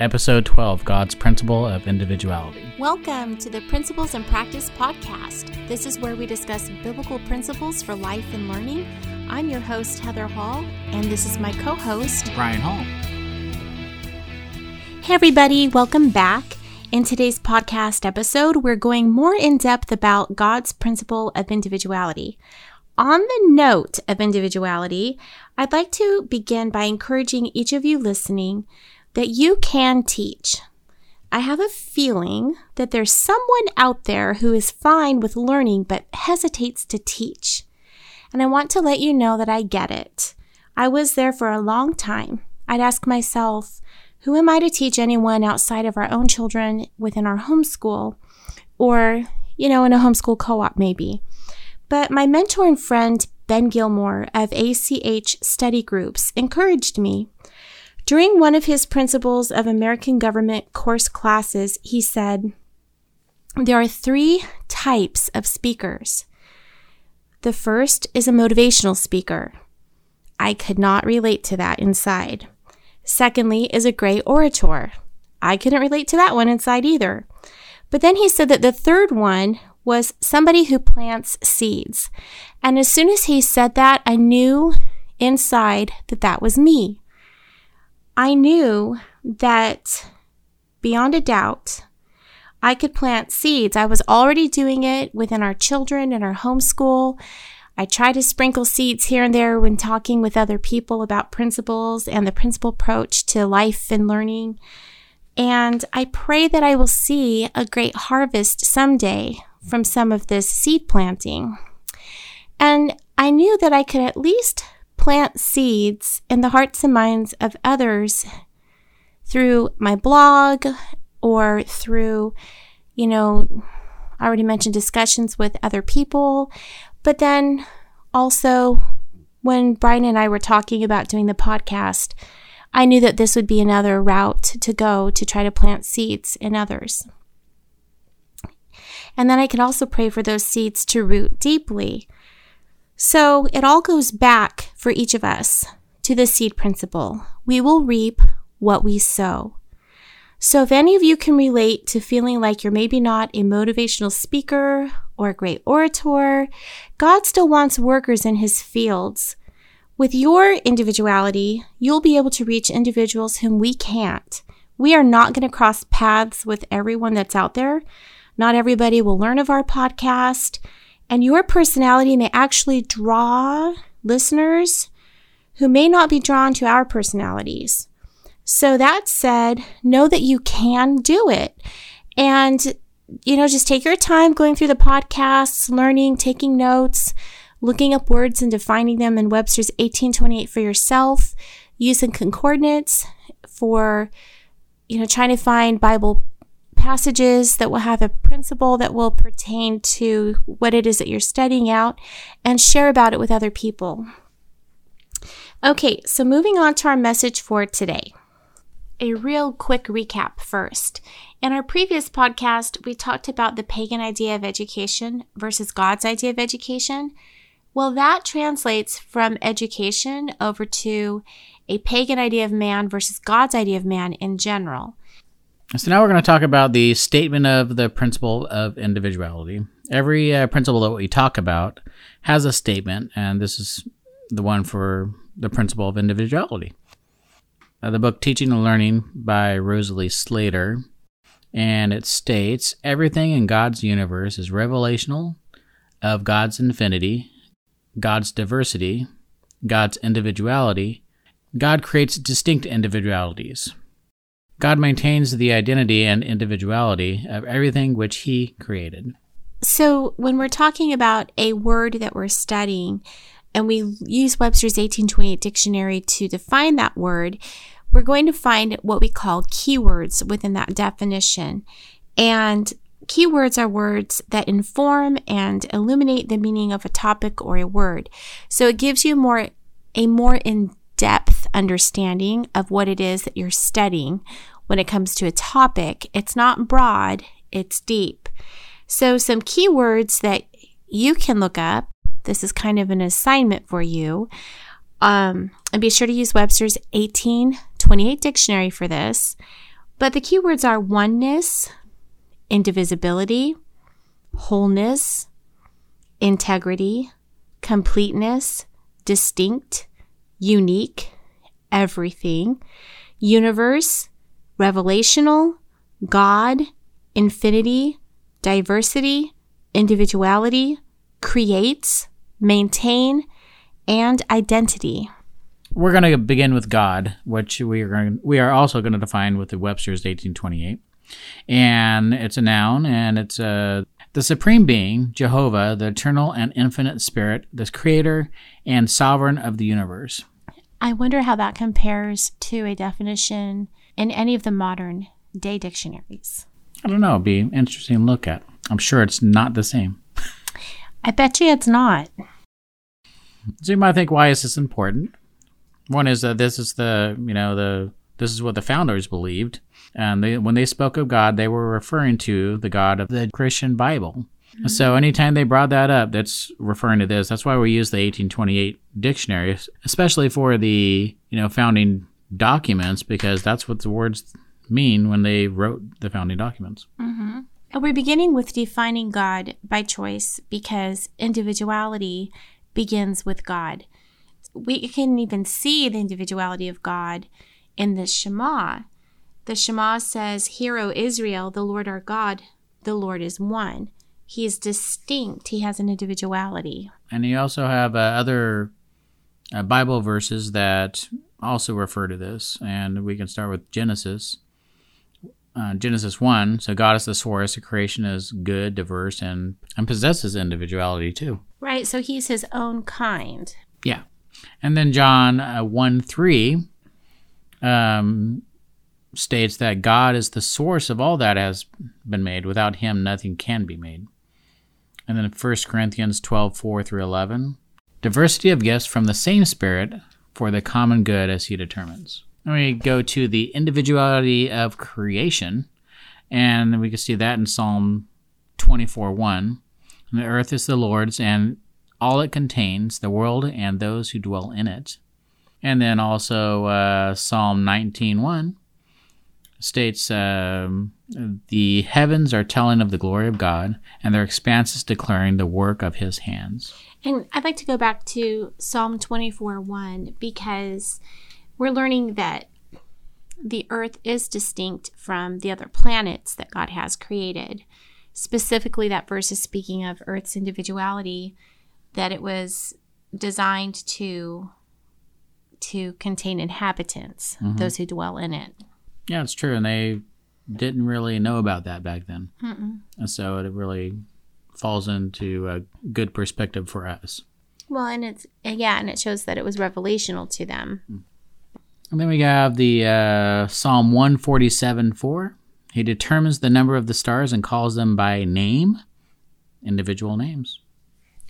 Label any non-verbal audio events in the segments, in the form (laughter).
Episode 12 God's Principle of Individuality. Welcome to the Principles in Practice Podcast. This is where we discuss biblical principles for life and learning. I'm your host, Heather Hall, and this is my co host, Brian Hall. Hey, everybody, welcome back. In today's podcast episode, we're going more in depth about God's principle of individuality. On the note of individuality, I'd like to begin by encouraging each of you listening that you can teach. I have a feeling that there's someone out there who is fine with learning but hesitates to teach. And I want to let you know that I get it. I was there for a long time. I'd ask myself, who am I to teach anyone outside of our own children within our homeschool or, you know, in a homeschool co op maybe? But my mentor and friend, Ben Gilmore of ACH Study Groups, encouraged me. During one of his Principles of American Government course classes, he said, There are three types of speakers. The first is a motivational speaker. I could not relate to that inside. Secondly, is a great orator. I couldn't relate to that one inside either. But then he said that the third one was somebody who plants seeds. And as soon as he said that, I knew inside that that was me. I knew that beyond a doubt, I could plant seeds. I was already doing it within our children and our homeschool. I try to sprinkle seeds here and there when talking with other people about principles and the principle approach to life and learning. And I pray that I will see a great harvest someday from some of this seed planting. And I knew that I could at least plant seeds in the hearts and minds of others through my blog or through, you know, I already mentioned discussions with other people, but then also when Brian and I were talking about doing the podcast, I knew that this would be another route to go to try to plant seeds in others. And then I can also pray for those seeds to root deeply. So it all goes back for each of us to the seed principle. We will reap what we sow. So if any of you can relate to feeling like you're maybe not a motivational speaker or a great orator, God still wants workers in his fields. With your individuality, you'll be able to reach individuals whom we can't. We are not going to cross paths with everyone that's out there. Not everybody will learn of our podcast. And your personality may actually draw listeners who may not be drawn to our personalities. So that said, know that you can do it. And, you know, just take your time going through the podcasts, learning, taking notes, looking up words and defining them in Webster's 1828 for yourself, using concordance for, you know, trying to find Bible passages that will have a principle that will pertain to what it is that you're studying out and share about it with other people. Okay, so moving on to our message for today. A real quick recap first. In our previous podcast, we talked about the pagan idea of education versus God's idea of education. Well, that translates from education over to a pagan idea of man versus God's idea of man in general. So now we're going to talk about the statement of the principle of individuality. Every uh, principle that we talk about has a statement, and this is the one for the principle of individuality. Uh, the book Teaching and Learning by Rosalie Slater, and it states everything in God's universe is revelational of God's infinity God's diversity, God's individuality, God creates distinct individualities. God maintains the identity and individuality of everything which He created. So, when we're talking about a word that we're studying, and we use Webster's 1828 dictionary to define that word, we're going to find what we call keywords within that definition. And Keywords are words that inform and illuminate the meaning of a topic or a word. So it gives you more a more in-depth understanding of what it is that you're studying when it comes to a topic. It's not broad, it's deep. So some keywords that you can look up. This is kind of an assignment for you. Um, and be sure to use Webster's 1828 dictionary for this. But the keywords are oneness, indivisibility, wholeness, integrity, completeness, distinct, unique, everything, universe, revelational, God, infinity, diversity, individuality, creates, maintain, and identity. We're going to begin with God, which we are going we are also going to define with the Webster's 1828. And it's a noun and it's a the supreme being, Jehovah, the eternal and infinite spirit, the creator and sovereign of the universe. I wonder how that compares to a definition in any of the modern day dictionaries. I don't know, it'd be interesting to look at. I'm sure it's not the same. I bet you it's not. So you might think, why is this important? One is that this is the, you know, the this is what the founders believed, and they, when they spoke of God, they were referring to the God of the Christian Bible. Mm-hmm. So anytime they brought that up, that's referring to this. That's why we use the 1828 dictionary, especially for the you know founding documents, because that's what the words mean when they wrote the founding documents. Mm-hmm. We're beginning with defining God by choice because individuality begins with God. We can even see the individuality of God in the Shema. The Shema says, Hear, O Israel, the Lord our God, the Lord is one. He is distinct, he has an individuality. And you also have uh, other uh, Bible verses that also refer to this. And we can start with Genesis. Uh, Genesis 1. So God is the source. The creation is good, diverse, and, and possesses individuality too. Right. So he's his own kind. Yeah. And then John uh, 1 3 um, states that God is the source of all that has been made. Without him, nothing can be made. And then 1 Corinthians 12 4 through 11 diversity of gifts from the same Spirit for the common good as he determines. And we go to the individuality of creation, and we can see that in Psalm 24 1. And the earth is the Lord's, and all it contains, the world and those who dwell in it. And then also uh, Psalm 19.1 states, um, The heavens are telling of the glory of God, and their expanses declaring the work of his hands. And I'd like to go back to Psalm 24 1 because we're learning that the earth is distinct from the other planets that God has created. Specifically, that verse is speaking of Earth's individuality, that it was designed to to contain inhabitants, mm-hmm. those who dwell in it. Yeah, it's true, and they didn't really know about that back then, Mm-mm. and so it really falls into a good perspective for us. Well, and it's yeah, and it shows that it was revelational to them. Hmm. And then we have the uh, Psalm one forty seven four. He determines the number of the stars and calls them by name, individual names.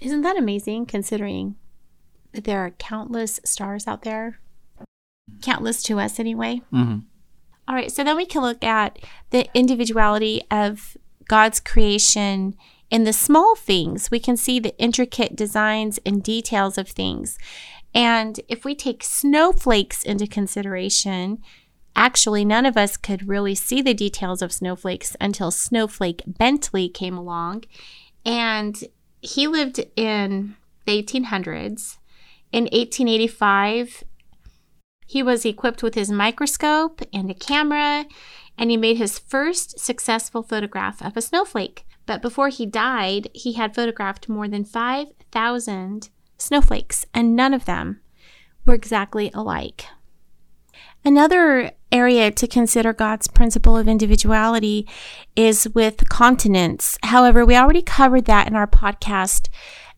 Isn't that amazing considering that there are countless stars out there? Countless to us, anyway. Mm-hmm. All right, so then we can look at the individuality of God's creation in the small things. We can see the intricate designs and details of things. And if we take snowflakes into consideration, Actually, none of us could really see the details of snowflakes until Snowflake Bentley came along. And he lived in the 1800s. In 1885, he was equipped with his microscope and a camera, and he made his first successful photograph of a snowflake. But before he died, he had photographed more than 5,000 snowflakes, and none of them were exactly alike. Another area to consider God's principle of individuality is with continents. However, we already covered that in our podcast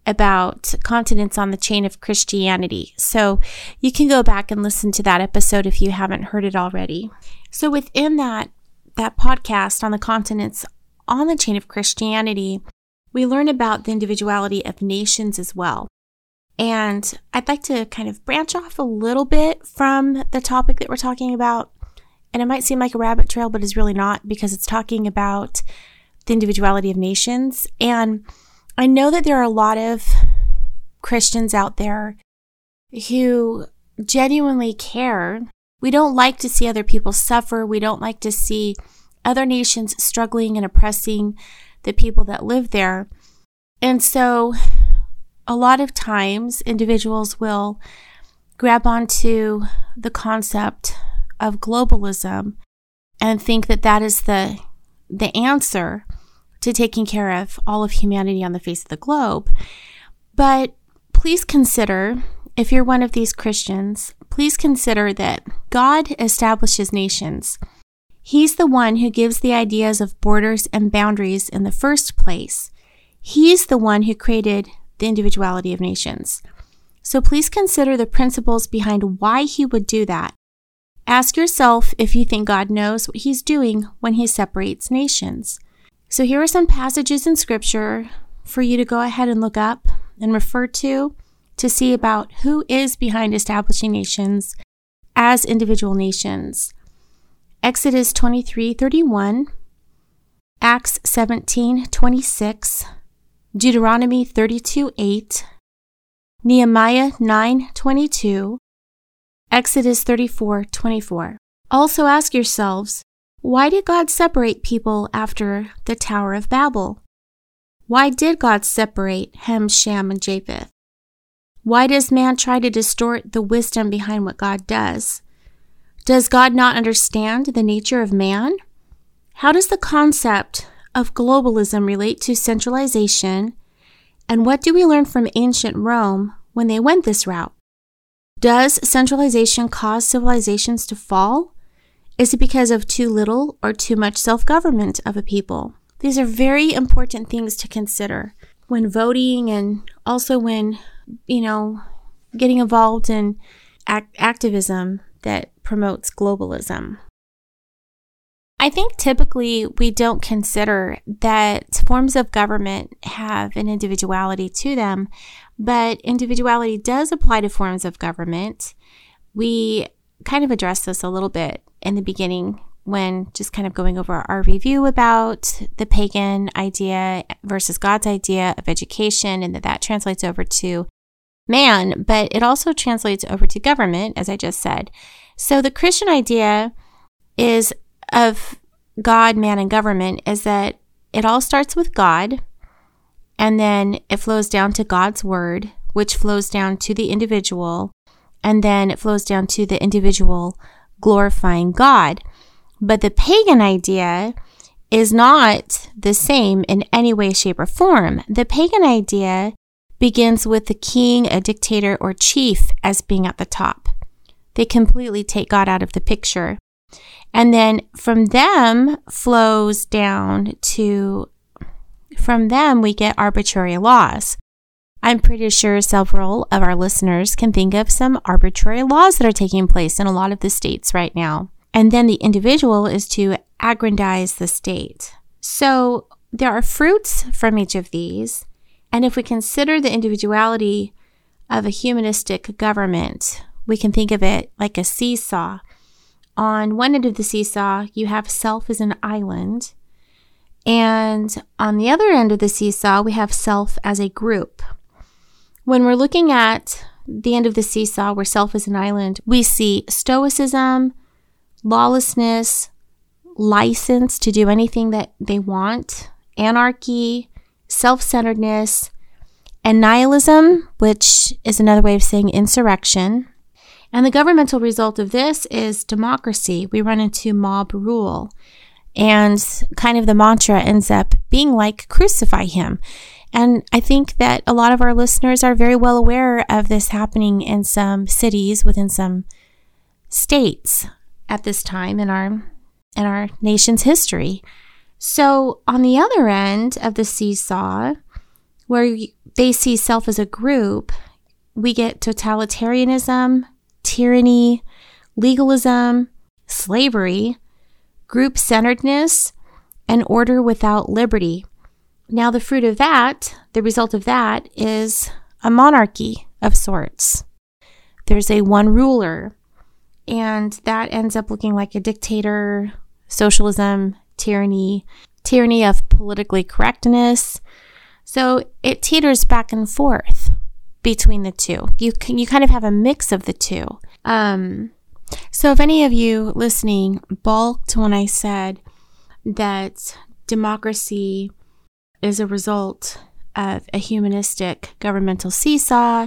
about continents on the chain of Christianity. So you can go back and listen to that episode if you haven't heard it already. So within that that podcast on the continents on the chain of Christianity, we learn about the individuality of nations as well. And I'd like to kind of branch off a little bit from the topic that we're talking about. And it might seem like a rabbit trail, but it's really not because it's talking about the individuality of nations. And I know that there are a lot of Christians out there who genuinely care We don't like to see other people suffer. We don't like to see other nations struggling and oppressing the people that live there. And so, a lot of times, individuals will grab onto the concept of globalism and think that that is the the answer to taking care of all of humanity on the face of the globe. But please consider if you're one of these Christians, please consider that God establishes nations. He's the one who gives the ideas of borders and boundaries in the first place. He's the one who created the individuality of nations. So please consider the principles behind why he would do that. Ask yourself if you think God knows what he's doing when he separates nations. So here are some passages in scripture for you to go ahead and look up and refer to to see about who is behind establishing nations as individual nations. Exodus 23:31, Acts 17:26, Deuteronomy 32:8, Nehemiah 9:22, Exodus 34:24. Also ask yourselves, why did God separate people after the Tower of Babel? Why did God separate Ham, Shem, and Japheth? Why does man try to distort the wisdom behind what God does? Does God not understand the nature of man? How does the concept of globalism relate to centralization? And what do we learn from ancient Rome when they went this route? Does centralization cause civilizations to fall? Is it because of too little or too much self government of a people? These are very important things to consider when voting and also when you know, getting involved in act- activism that promotes globalism. I think typically we don't consider that forms of government have an individuality to them, but individuality does apply to forms of government. We kind of address this a little bit in the beginning when just kind of going over our review about the pagan idea versus God's idea of education, and that that translates over to man, but it also translates over to government, as I just said. So the Christian idea is of God, man, and government is that it all starts with God, and then it flows down to God's word, which flows down to the individual, and then it flows down to the individual glorifying God. But the pagan idea is not the same in any way, shape, or form. The pagan idea begins with the king, a dictator, or chief as being at the top. They completely take God out of the picture. And then from them flows down to, from them, we get arbitrary laws. I'm pretty sure several of our listeners can think of some arbitrary laws that are taking place in a lot of the states right now. And then the individual is to aggrandize the state. So there are fruits from each of these. And if we consider the individuality of a humanistic government, we can think of it like a seesaw. On one end of the seesaw, you have self as an island. And on the other end of the seesaw, we have self as a group. When we're looking at the end of the seesaw where self is an island, we see stoicism, lawlessness, license to do anything that they want, anarchy, self centeredness, and nihilism, which is another way of saying insurrection. And the governmental result of this is democracy. We run into mob rule. And kind of the mantra ends up being like, crucify him. And I think that a lot of our listeners are very well aware of this happening in some cities within some states at this time in our in our nation's history. So, on the other end of the seesaw, where they see self as a group, we get totalitarianism, tyranny, legalism, slavery, group centeredness, and order without liberty. Now, the fruit of that, the result of that, is a monarchy of sorts. There's a one ruler, and that ends up looking like a dictator, socialism, tyranny, tyranny of politically correctness. So it teeters back and forth between the two. You can, you kind of have a mix of the two. Um, So, if any of you listening balked when I said that democracy is a result of a humanistic governmental seesaw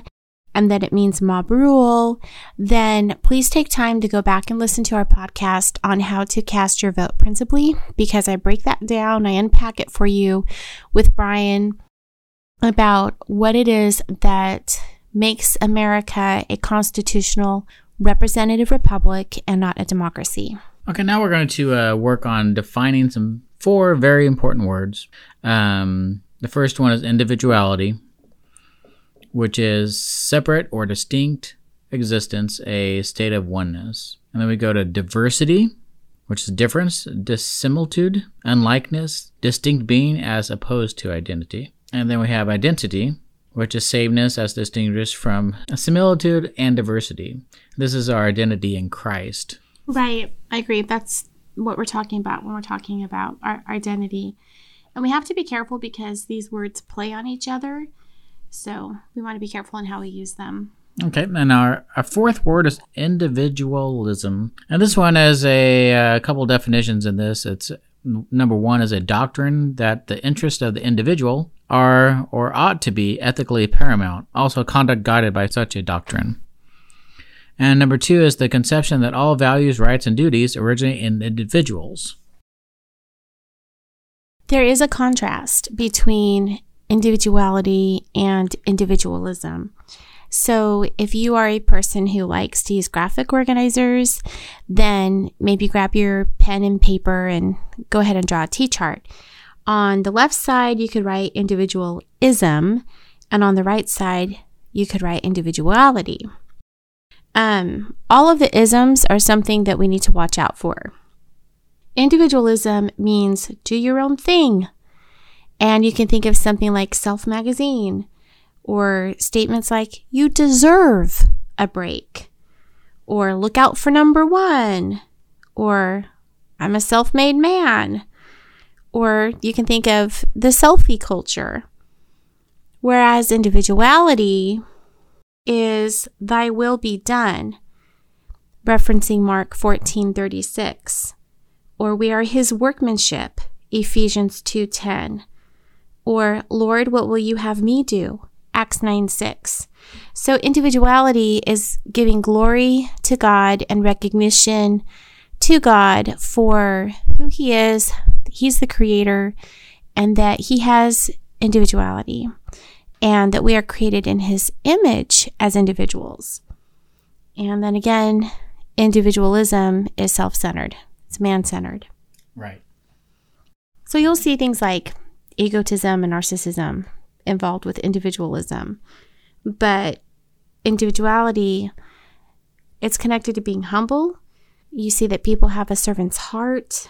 and that it means mob rule, then please take time to go back and listen to our podcast on how to cast your vote principally because I break that down, I unpack it for you with Brian about what it is that makes America a constitutional representative republic and not a democracy. Okay, now we're going to uh, work on defining some four very important words. Um, the first one is individuality, which is separate or distinct existence, a state of oneness. And then we go to diversity, which is difference, dissimilitude, unlikeness, distinct being as opposed to identity. And then we have identity, which is sameness as distinguished from similitude and diversity. This is our identity in Christ. Right. I agree. That's what we're talking about when we're talking about our identity. And we have to be careful because these words play on each other. So we want to be careful in how we use them. Okay, and our, our fourth word is individualism. And this one has a, a uh, couple definitions in this. It's number one is a doctrine that the interest of the individual are or ought to be ethically paramount, also conduct guided by such a doctrine. And number two is the conception that all values, rights, and duties originate in individuals. There is a contrast between individuality and individualism. So, if you are a person who likes to use graphic organizers, then maybe grab your pen and paper and go ahead and draw a T chart. On the left side, you could write individualism, and on the right side, you could write individuality. Um, all of the isms are something that we need to watch out for. Individualism means do your own thing. And you can think of something like Self Magazine or statements like, you deserve a break, or look out for number one, or I'm a self made man, or you can think of the selfie culture. Whereas individuality is thy will be done, referencing Mark 14:36, or we are his workmanship, Ephesians 2:10, or Lord, what will you have me do? Acts 9 6. So, individuality is giving glory to God and recognition to God for who He is. He's the creator, and that He has individuality, and that we are created in His image as individuals. And then again, individualism is self centered, it's man centered. Right. So, you'll see things like egotism and narcissism involved with individualism. But individuality, it's connected to being humble. You see that people have a servant's heart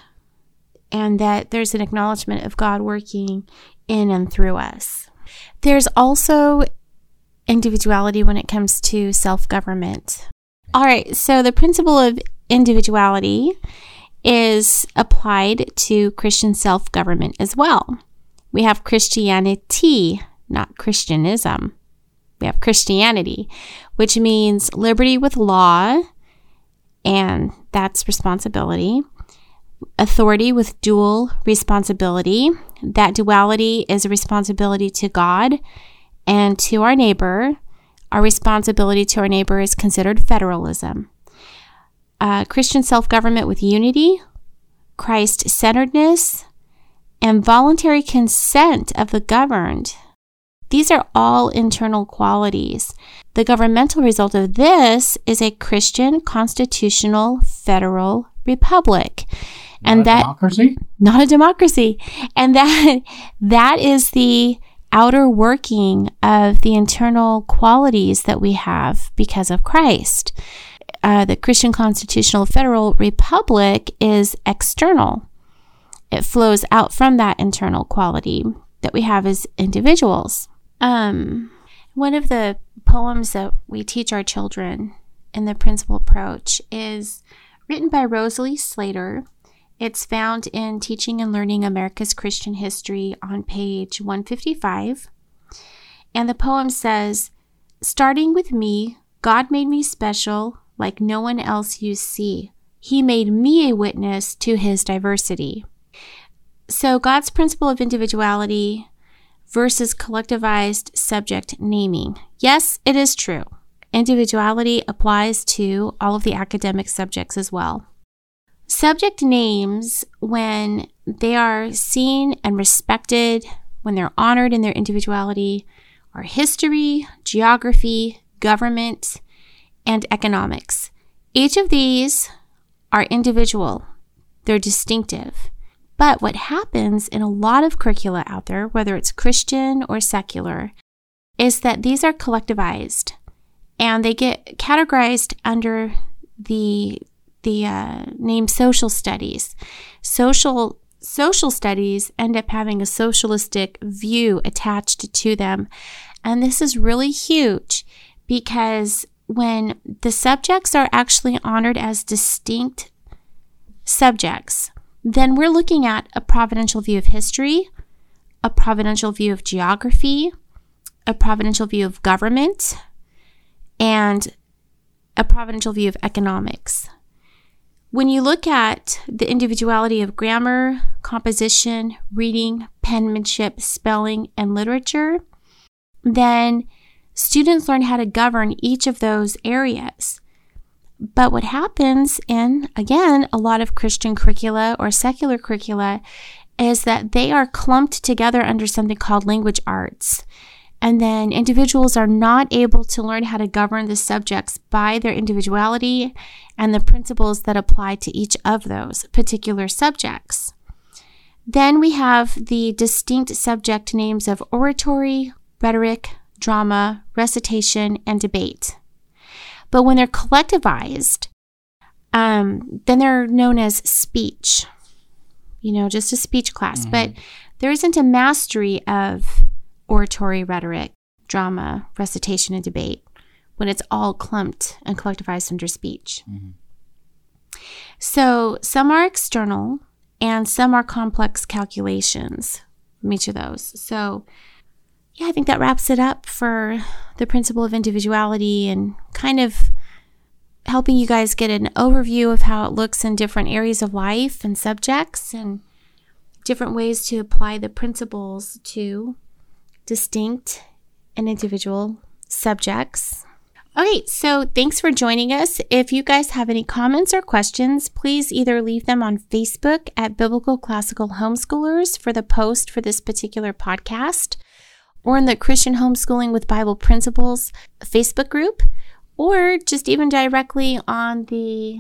and that there's an acknowledgement of God working in and through us. There's also individuality when it comes to self government. All right, so the principle of individuality is applied to Christian self government as well. We have Christianity, not Christianism. We have Christianity, which means liberty with law, and that's responsibility. Authority with dual responsibility. That duality is a responsibility to God and to our neighbor. Our responsibility to our neighbor is considered federalism. Uh, Christian self government with unity, Christ centeredness, and voluntary consent of the governed. These are all internal qualities. The governmental result of this is a Christian constitutional federal republic. Not and that democracy? Not a democracy. And that (laughs) that is the outer working of the internal qualities that we have because of Christ. Uh, the Christian constitutional federal republic is external it flows out from that internal quality that we have as individuals. Um, one of the poems that we teach our children in the principle approach is written by Rosalie Slater. It's found in Teaching and Learning America's Christian History on page 155. And the poem says, Starting with me, God made me special, like no one else you see. He made me a witness to his diversity. So, God's principle of individuality versus collectivized subject naming. Yes, it is true. Individuality applies to all of the academic subjects as well. Subject names, when they are seen and respected, when they're honored in their individuality, are history, geography, government, and economics. Each of these are individual, they're distinctive. But what happens in a lot of curricula out there, whether it's Christian or secular, is that these are collectivized and they get categorized under the the uh, name social studies. Social social studies end up having a socialistic view attached to them, and this is really huge because when the subjects are actually honored as distinct subjects, then we're looking at a providential view of history, a providential view of geography, a providential view of government, and a providential view of economics. When you look at the individuality of grammar, composition, reading, penmanship, spelling, and literature, then students learn how to govern each of those areas. But what happens in, again, a lot of Christian curricula or secular curricula is that they are clumped together under something called language arts. And then individuals are not able to learn how to govern the subjects by their individuality and the principles that apply to each of those particular subjects. Then we have the distinct subject names of oratory, rhetoric, drama, recitation, and debate. But when they're collectivized, um, then they're known as speech, you know, just a speech class. Mm-hmm. But there isn't a mastery of oratory, rhetoric, drama, recitation, and debate when it's all clumped and collectivized under speech. Mm-hmm. So some are external and some are complex calculations from each of those. So yeah, I think that wraps it up for the principle of individuality and kind of helping you guys get an overview of how it looks in different areas of life and subjects and different ways to apply the principles to distinct and individual subjects. Okay, so thanks for joining us. If you guys have any comments or questions, please either leave them on Facebook at Biblical Classical Homeschoolers for the post for this particular podcast or in the Christian Homeschooling with Bible Principles Facebook group, or just even directly on the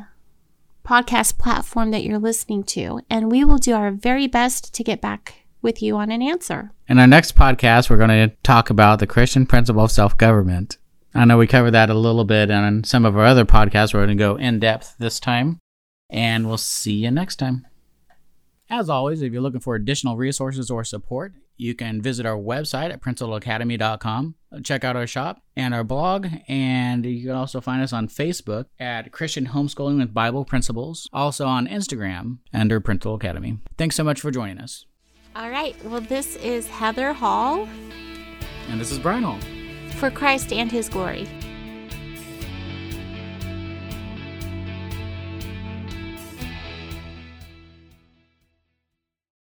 podcast platform that you're listening to. And we will do our very best to get back with you on an answer. In our next podcast, we're going to talk about the Christian principle of self government. I know we covered that a little bit on some of our other podcasts. We're going to go in depth this time, and we'll see you next time. As always, if you're looking for additional resources or support, you can visit our website at principledacademy.com, check out our shop and our blog, and you can also find us on Facebook at Christian Homeschooling with Bible Principles, also on Instagram under Principled Academy. Thanks so much for joining us. All right. Well, this is Heather Hall. And this is Brian Hall. For Christ and His glory.